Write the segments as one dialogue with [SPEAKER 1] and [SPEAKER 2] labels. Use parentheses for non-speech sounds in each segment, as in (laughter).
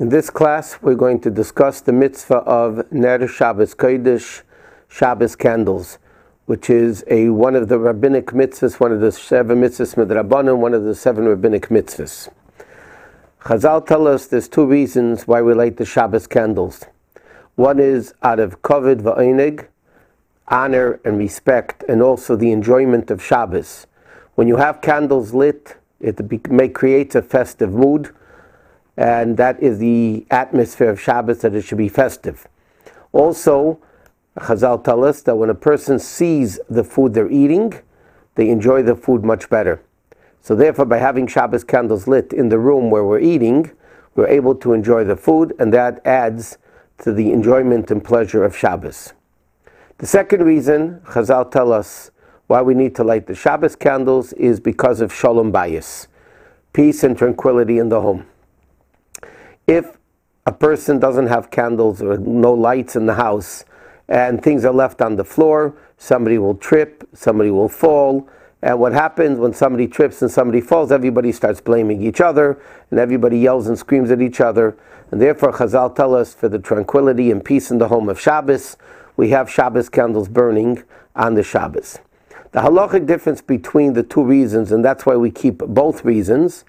[SPEAKER 1] In this class, we're going to discuss the mitzvah of Ner Shabbos Kodesh, Shabbos candles, which is a one of the rabbinic mitzvahs, one of the seven mitzvahs midrabanan, one of the seven rabbinic mitzvahs. Chazal tell us there's two reasons why we light the Shabbos candles. One is out of kavod va'onig, honor and respect, and also the enjoyment of Shabbos. When you have candles lit, it may create a festive mood and that is the atmosphere of Shabbos that it should be festive. Also, Chazal tell us that when a person sees the food they're eating, they enjoy the food much better. So therefore, by having Shabbos candles lit in the room where we're eating, we're able to enjoy the food, and that adds to the enjoyment and pleasure of Shabbos. The second reason Chazal tell us why we need to light the Shabbos candles is because of Shalom Bayis, peace and tranquility in the home. If a person doesn't have candles or no lights in the house and things are left on the floor, somebody will trip, somebody will fall. And what happens when somebody trips and somebody falls, everybody starts blaming each other and everybody yells and screams at each other. And therefore, Chazal tell us for the tranquility and peace in the home of Shabbos, we have Shabbos candles burning on the Shabbos. The halachic difference between the two reasons, and that's why we keep both reasons,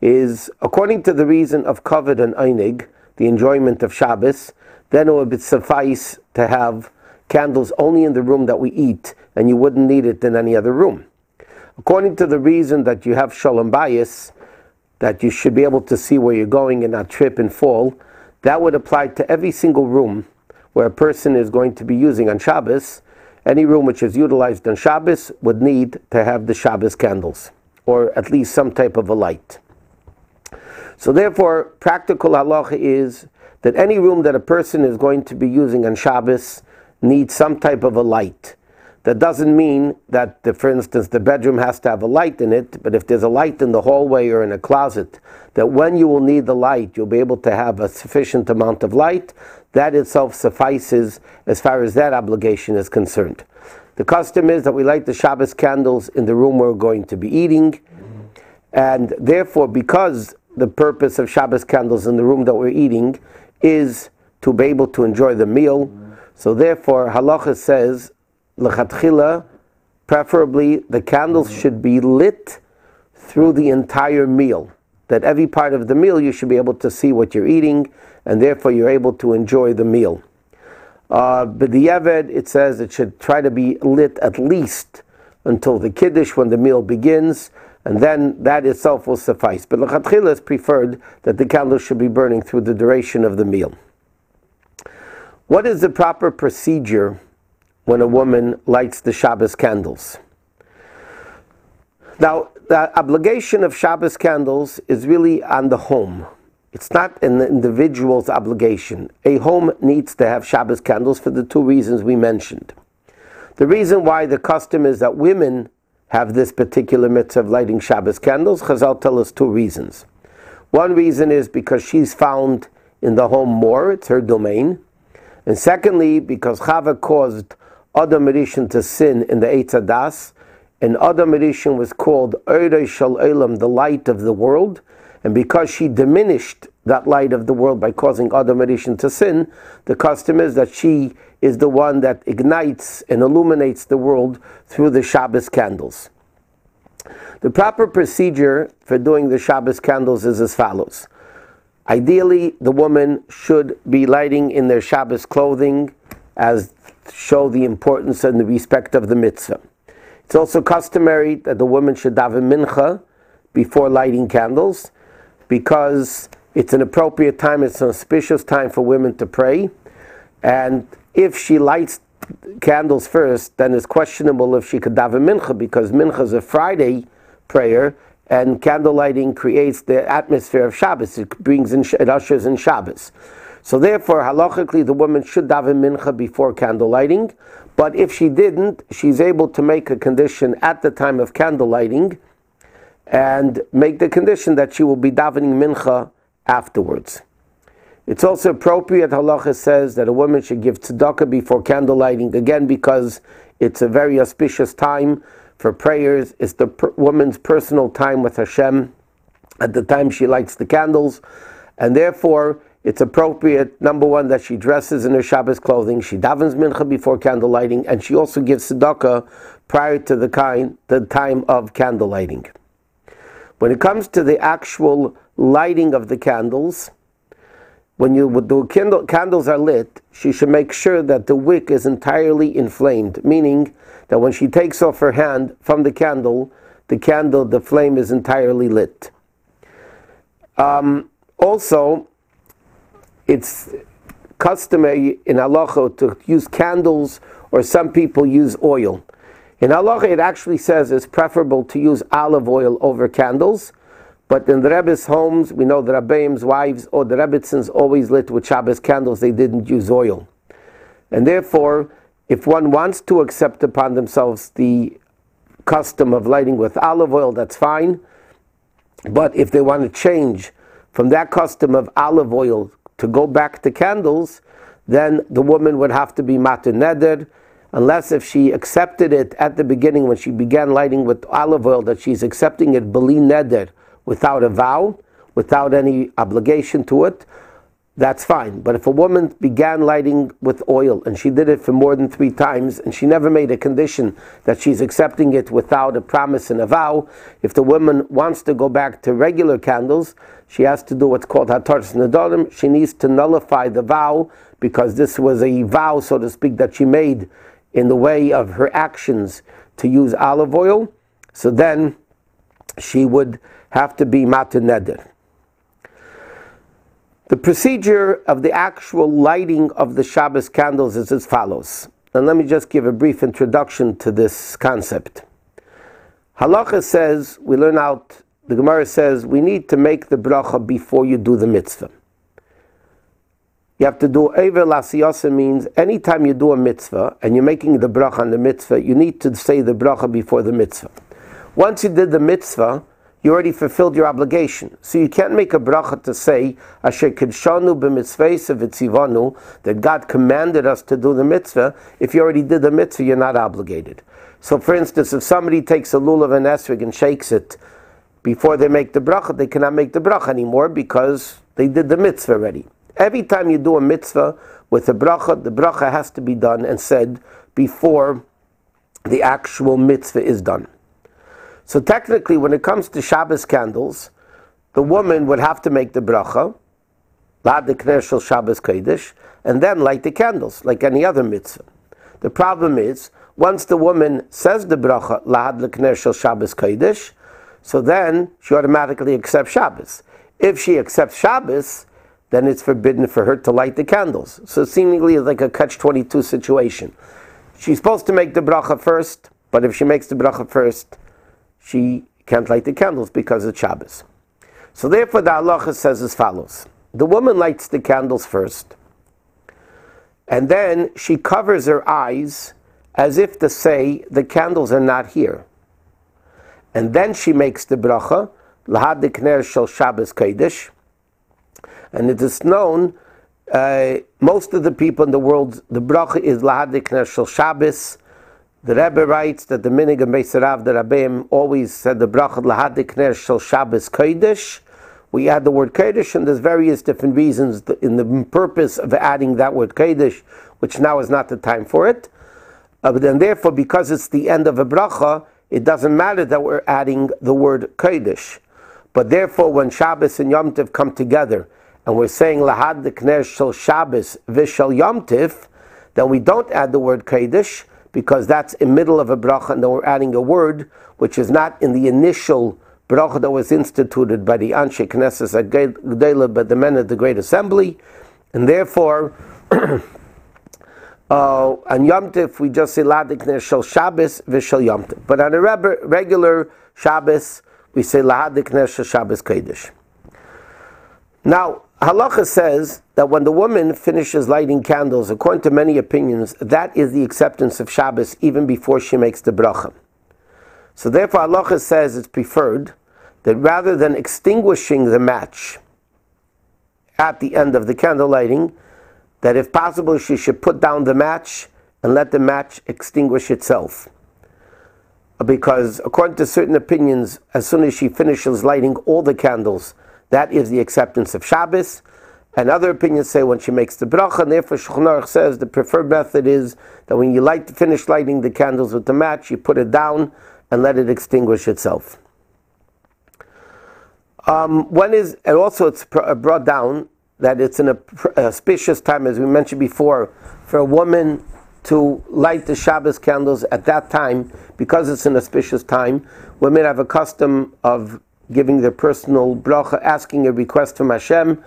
[SPEAKER 1] is according to the reason of kavod and einig, the enjoyment of Shabbos, then it would suffice to have candles only in the room that we eat, and you wouldn't need it in any other room. According to the reason that you have shalom bayis, that you should be able to see where you're going and not trip and fall, that would apply to every single room where a person is going to be using on Shabbos. Any room which is utilized on Shabbos would need to have the Shabbos candles, or at least some type of a light. So therefore, practical halacha is that any room that a person is going to be using on Shabbos needs some type of a light. That doesn't mean that, the, for instance, the bedroom has to have a light in it, but if there's a light in the hallway or in a closet, that when you will need the light, you'll be able to have a sufficient amount of light, that itself suffices as far as that obligation is concerned. The custom is that we light the Shabbos candles in the room we're going to be eating, and therefore, because the purpose of Shabbos candles in the room that we're eating is to be able to enjoy the meal. So therefore, halacha says, lechatchila, preferably the candles should be lit through the entire meal. That every part of the meal you should be able to see what you're eating, and therefore you're able to enjoy the meal. Uh, but b'dieved, it says it should try to be lit at least until the Kiddush when the meal begins, and then that itself will suffice. But Lechatchila is preferred that the candle should be burning through the duration of the meal. What is the proper procedure when a woman lights the Shabbos candles? Now, the obligation of Shabbos candles is really on the home. It's not an individual's obligation. A home needs to have Shabbos candles for the two reasons we mentioned. The reason why the custom is that women have this particular mitzvah of lighting Shabbos candles, Chazal tell us two reasons. One reason is because she's found in the home more, it's her domain. And secondly, because Chava caused Adam Rishon to sin in the Eitz Das, and Adam Rishon was called Eirei Shal Elam, the light of the world, and because she diminished that light of the world by causing Adam Rishon to sin, the custom is that she is the one that ignites and illuminates the world through the Shabbos candles. The proper procedure for doing the Shabbos candles is as follows. Ideally, the woman should be lighting in their Shabbos clothing as show the importance and the respect of the mitzvah. It's also customary that the woman should daven mincha before lighting candles because it's an appropriate time, it's an auspicious time for women to pray. And if she lights candles first, then it's questionable if she could daven mincha because mincha is a Friday prayer, and candle lighting creates the atmosphere of Shabbos. It brings in, it ushers in Shabbos. So therefore, halachically, the woman should daven mincha before candle lighting. But if she didn't, she's able to make a condition at the time of candle lighting, and make the condition that she will be davening mincha afterwards. It's also appropriate, halacha says, that a woman should give tzedakah before candle lighting, again because it's a very auspicious time for prayers. It's the per- woman's personal time with Hashem at the time she lights the candles, and therefore it's appropriate, number one, that she dresses in her Shabbos clothing, she davens mincha before candle lighting, and she also gives tzedakah prior to the, kind, the time of candle lighting. When it comes to the actual lighting of the candles, when you the candle, candles are lit, she should make sure that the wick is entirely inflamed, meaning that when she takes off her hand from the candle, the candle, the flame is entirely lit. Um, also, it's customary in halacha to use candles, or some people use oil. In halacha, it actually says it's preferable to use olive oil over candles. But in the Rebbe's homes, we know the Rebbeim's wives or the Rebbitzins always lit with Shabbos candles. They didn't use oil. And therefore, if one wants to accept upon themselves the custom of lighting with olive oil, that's fine. But if they want to change from that custom of olive oil to go back to candles, then the woman would have to be matir neder, unless if she accepted it at the beginning when she began lighting with olive oil, that she's accepting it beli neder without a vow, without any obligation to it, that's fine. But if a woman began lighting with oil and she did it for more than three times and she never made a condition that she's accepting it without a promise and a vow, if the woman wants to go back to regular candles, she has to do what's called Hataras Nedarim. She needs to nullify the vow because this was a vow, so to speak, that she made in the way of her actions to use olive oil. So then she would have to be Matir Neder. The procedure of the actual lighting of the Shabbos candles is as follows. And let me just give a brief introduction to this concept. Halacha says, we learn out, the Gemara says, we need to make the bracha before you do the mitzvah. You have to do Over L'asiyasan means anytime you do a mitzvah and you're making the bracha on the mitzvah, you need to say the bracha before the mitzvah. Once you did the mitzvah, you already fulfilled your obligation. So you can't make a bracha to say, Asher kidshanu b'mitzvah that God commanded us to do the mitzvah. If you already did the mitzvah, you're not obligated. So for instance, if somebody takes a lulav and esrog and shakes it before they make the bracha, they cannot make the bracha anymore because they did the mitzvah already. Every time you do a mitzvah with a bracha, the bracha has to be done and said before the actual mitzvah is done. So technically, when it comes to Shabbos candles, the woman would have to make the bracha, l'hadlik ner shel Shabbos kodesh, and then light the candles like any other mitzvah. The problem is, once the woman says the bracha, l'hadlik ner shel Shabbos kodesh, so then she automatically accepts Shabbos. If she accepts Shabbos, then it's forbidden for her to light the candles. So seemingly it's like a catch 22 situation. She's supposed to make the bracha first, but if she makes the bracha first, she can't light the candles because it's Shabbos. So therefore, the halacha says as follows: the woman lights the candles first, and then she covers her eyes as if to say the candles are not here, and then she makes the bracha l'hadlik ner shel Shabbos kodesh, and it is known. Uh, most of the people in the world, the bracha is l'hadlik ner shel Shabbos the Rebbe writes that the minhag and Beis Harav, the Rabbeim, always said the bracha lahadik ner shel Shabbos kodesh. We add the word kodesh, and there's various different reasons in the purpose of adding that word kodesh, which now is not the time for it. Uh, but then, therefore, because it's the end of a bracha, it doesn't matter that we're adding the word kodesh. But therefore, when Shabbos and Yom Tiv come together, and we're saying lahadik ner shel Shabbos v'shel Yom Tiv, then we don't add the word kodesh because that's in middle of a bracha, and then we're adding a word which is not in the initial bracha that was instituted by the Anshe Knesset Gedela, but the men of the Great Assembly, and therefore. (clears throat) Uh, on Yom Tif, we just say Ladik Ner Shabbos v'Shel Yom Tif. But on a regular Shabbos, we say Ladik Ner Shabbos Kodesh. Now, Halacha says that when the woman finishes lighting candles, according to many opinions, that is the acceptance of Shabbos even before she makes the bracha. So therefore, Halacha says it's preferred that rather than extinguishing the match at the end of the candle lighting, that if possible she should put down the match and let the match extinguish itself. Because according to certain opinions, as soon as she finishes lighting all the candles, that is the acceptance of Shabbos. And other opinions say when she makes the bracha, and therefore Shulchan says the preferred method is that when you light, finish lighting the candles with the match, you put it down and let it extinguish itself. Um, when is, and also it's uh, brought down that it's an auspicious time, as we mentioned before, for a woman to light the Shabbos candles at that time, because it's an auspicious time. Women have a custom of giving their personal bracha, asking a request from Hashem,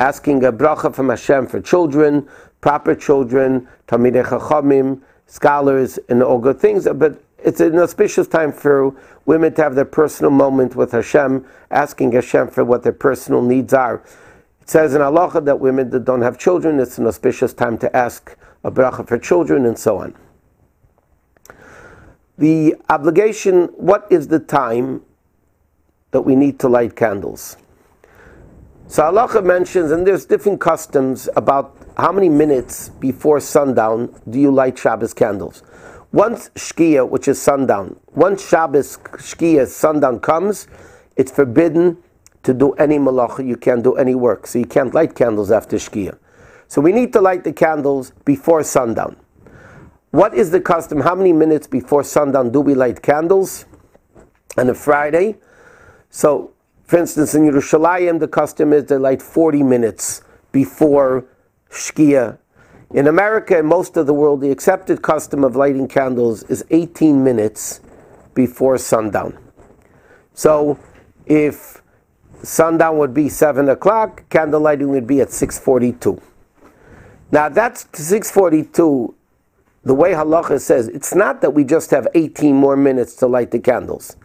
[SPEAKER 1] asking a bracha from Hashem for children, proper children, Talmidei Chachamim, scholars, and all good things. But it's an auspicious time for women to have their personal moment with Hashem, asking Hashem for what their personal needs are. It says in halacha that women that don't have children, it's an auspicious time to ask a bracha for children, and so on. The obligation, what is the time that we need to light candles? So halacha mentions, and there's different customs about how many minutes before sundown do you light Shabbos candles. Once Shkia, which is sundown, once Shabbos Shkia, sundown comes, it's forbidden to do any malacha, you can't do any work. So you can't light candles after Shkia. So we need to light the candles before sundown. What is the custom? How many minutes before sundown do we light candles? On a Friday. So, for instance, in Yerushalayim, the custom is they light 40 minutes before Shkia in America and most of the world, the accepted custom of lighting candles is 18 minutes before sundown. So if sundown would be 7 o'clock, candle lighting would be at 6.42. Now that's 6.42, the way halacha says, it's not that we just have 18 more minutes to light the candles.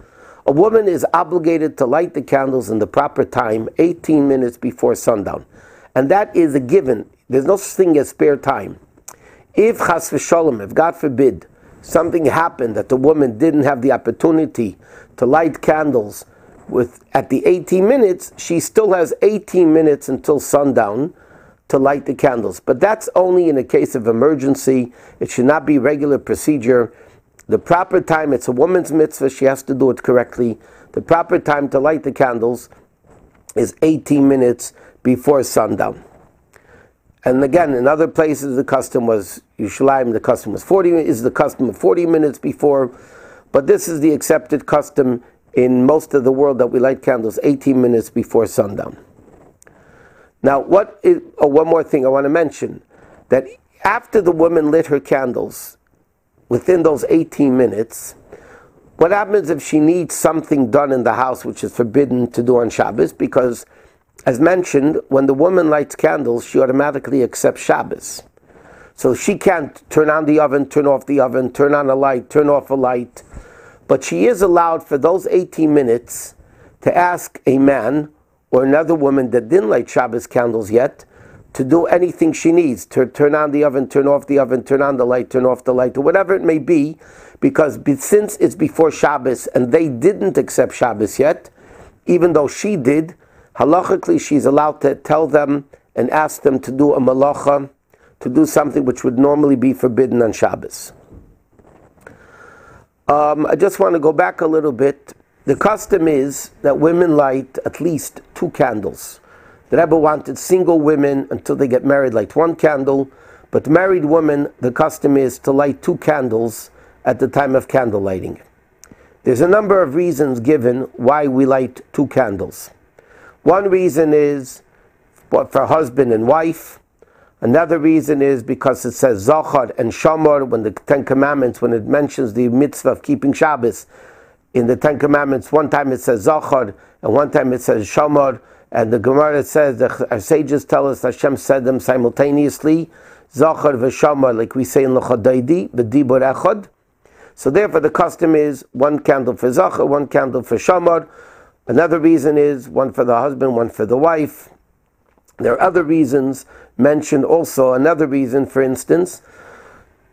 [SPEAKER 1] A woman is obligated to light the candles in the proper time, 18 minutes before sundown. And that is a given. There's no such thing as spare time. If chas v'sholem, if God forbid, something happened that the woman didn't have the opportunity to light candles with at the 18 minutes, she still has 18 minutes until sundown to light the candles. But that's only in a case of emergency. It should not be regular procedure. The proper time, it's a woman's mitzvah, she has to do it correctly. The proper time to light the candles is 18 minutes before sundown. And again, in other places, the custom was Yerushalayim. The custom was forty. Is the custom of forty minutes before, but this is the accepted custom in most of the world that we light candles eighteen minutes before sundown. Now, what is? Oh, one more thing I want to mention that after the woman lit her candles, within those eighteen minutes, what happens if she needs something done in the house which is forbidden to do on Shabbos because as mentioned, when the woman lights candles, she automatically accepts Shabbos. So she can't turn on the oven, turn off the oven, turn on a light, turn off a light. But she is allowed for those 18 minutes to ask a man or another woman that didn't light Shabbos candles yet to do anything she needs to turn on the oven, turn off the oven, turn on the light, turn off the light, or whatever it may be, because since it's before Shabbos and they didn't accept Shabbos yet, even though she did, halachically she's allowed to tell them and ask them to do a malacha, to do something which would normally be forbidden on Shabbos. Um, I just want to go back a little bit. The custom is that women light at least two candles. The Rebbe wanted single women until they get married light one candle, but married women, the custom is to light two candles at the time of candle lighting. There's a number of reasons given why we light two candles. One reason is for husband and wife. Another reason is because it says Zachar and Shamar when the Ten Commandments, when it mentions the mitzvah of keeping Shabbos, in the Ten Commandments, one time it says Zachar and one time it says Shamar, and the Gemara says the our sages tell us Hashem said them simultaneously, Zachar v'Shamar, like we say in Lecha Dodi, the Dibur Echad. So therefore, the custom is one candle for Zachar, one candle for Shamar. Another reason is one for the husband, one for the wife. There are other reasons mentioned also. Another reason, for instance,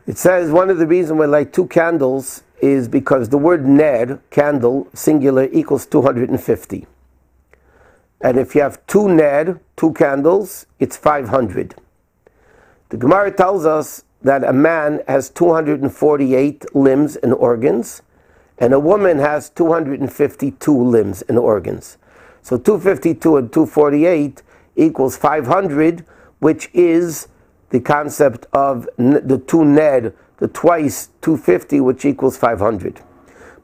[SPEAKER 1] it says one of the reasons we light two candles is because the word ner, candle, singular, equals 250. And if you have two ner, two candles, it's 500. The Gemara tells us that a man has 248 limbs and organs, and a woman has 252 limbs and organs. So 252 and 248 equals 500, which is the concept of the two ned, the twice 250, which equals 500.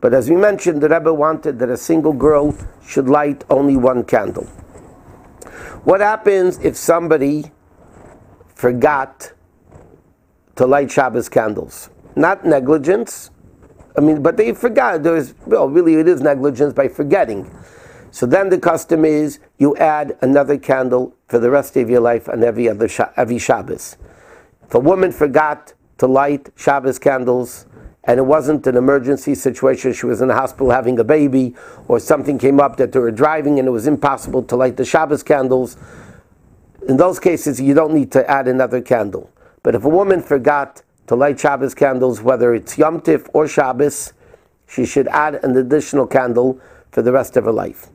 [SPEAKER 1] But as we mentioned, the Rebbe wanted that a single girl should light only one candle. What happens if somebody forgot to light Shabbos candles? Not negligence. I mean, but they forgot. There's well, really, it is negligence by forgetting. So then the custom is you add another candle for the rest of your life on every other every Shabbos. If a woman forgot to light Shabbos candles and it wasn't an emergency situation, she was in the hospital having a baby, or something came up that they were driving and it was impossible to light the Shabbos candles, in those cases you don't need to add another candle. But if a woman forgot to light Shabbos candles, whether it's Yom Tif or Shabbos, she should add an additional candle for the rest of her life.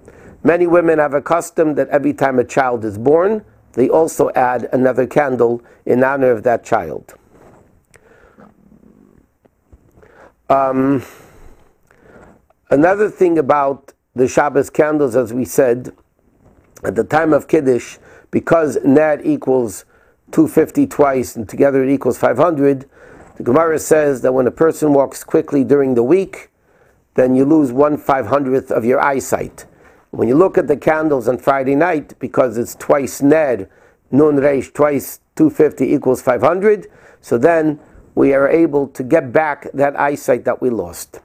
[SPEAKER 1] Many women have a custom that every time a child is born, they also add another candle in honor of that child. Um, another thing about the Shabbos candles, as we said, at the time of Kiddush, because Nad equals 250 twice and together it equals 500, the Gemara says that when a person walks quickly during the week, then you lose one five hundredth of your eyesight. When you look at the candles on Friday night, because it's twice Ned, Nun Reish, twice 250 equals 500, so then we are able to get back that eyesight that we lost.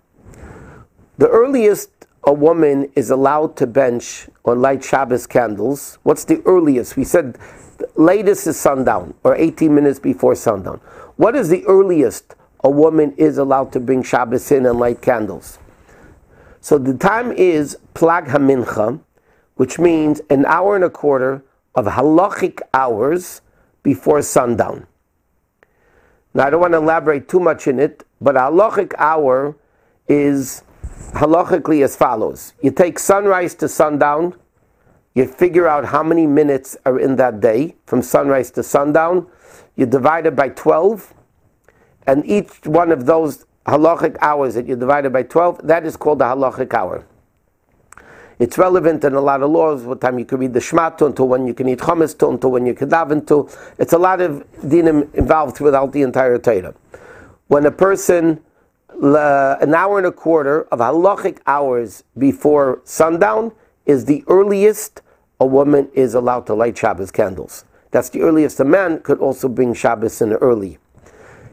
[SPEAKER 1] The earliest a woman is allowed to bench or light Shabbos candles, what's the earliest? We said latest is sundown or 18 minutes before sundown. What is the earliest a woman is allowed to bring Shabbos in and light candles? So the time is Plag HaMincha, which means an hour and a quarter of halachic hours before sundown. Now I don't want to elaborate too much in it, but halachic hour is halachically as follows. You take sunrise to sundown, you figure out how many minutes are in that day from sunrise to sundown, you divide it by 12, and each one of those halachic hours that you divided by 12, that is called the halachic hour. It's relevant in a lot of laws, what time you can read the Shema to, until when you can eat chametz to, until when you can daven to. It's a lot of dinim involved throughout the entire Torah. When a person, an hour and a quarter of halachic hours before sundown is the earliest a woman is allowed to light Shabbos candles. That's the earliest a man could also bring Shabbos in early.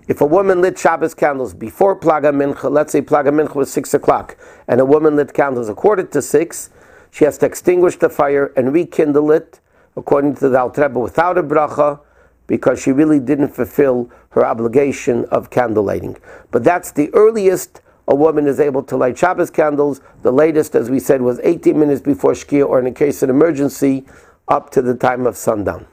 [SPEAKER 1] If a woman lit Shabbos candles before Plag HaMincha, let's say Plag HaMincha was 6 o'clock, and a woman lit candles a quarter to 6, she has to extinguish the fire and rekindle it, according to the Alter Rebbe, without a bracha, because she really didn't fulfill her obligation of candle lighting. But that's the earliest a woman is able to light Shabbos candles. The latest, as we said, was 18 minutes before Shkia, or in a case of emergency, up to the time of sundown.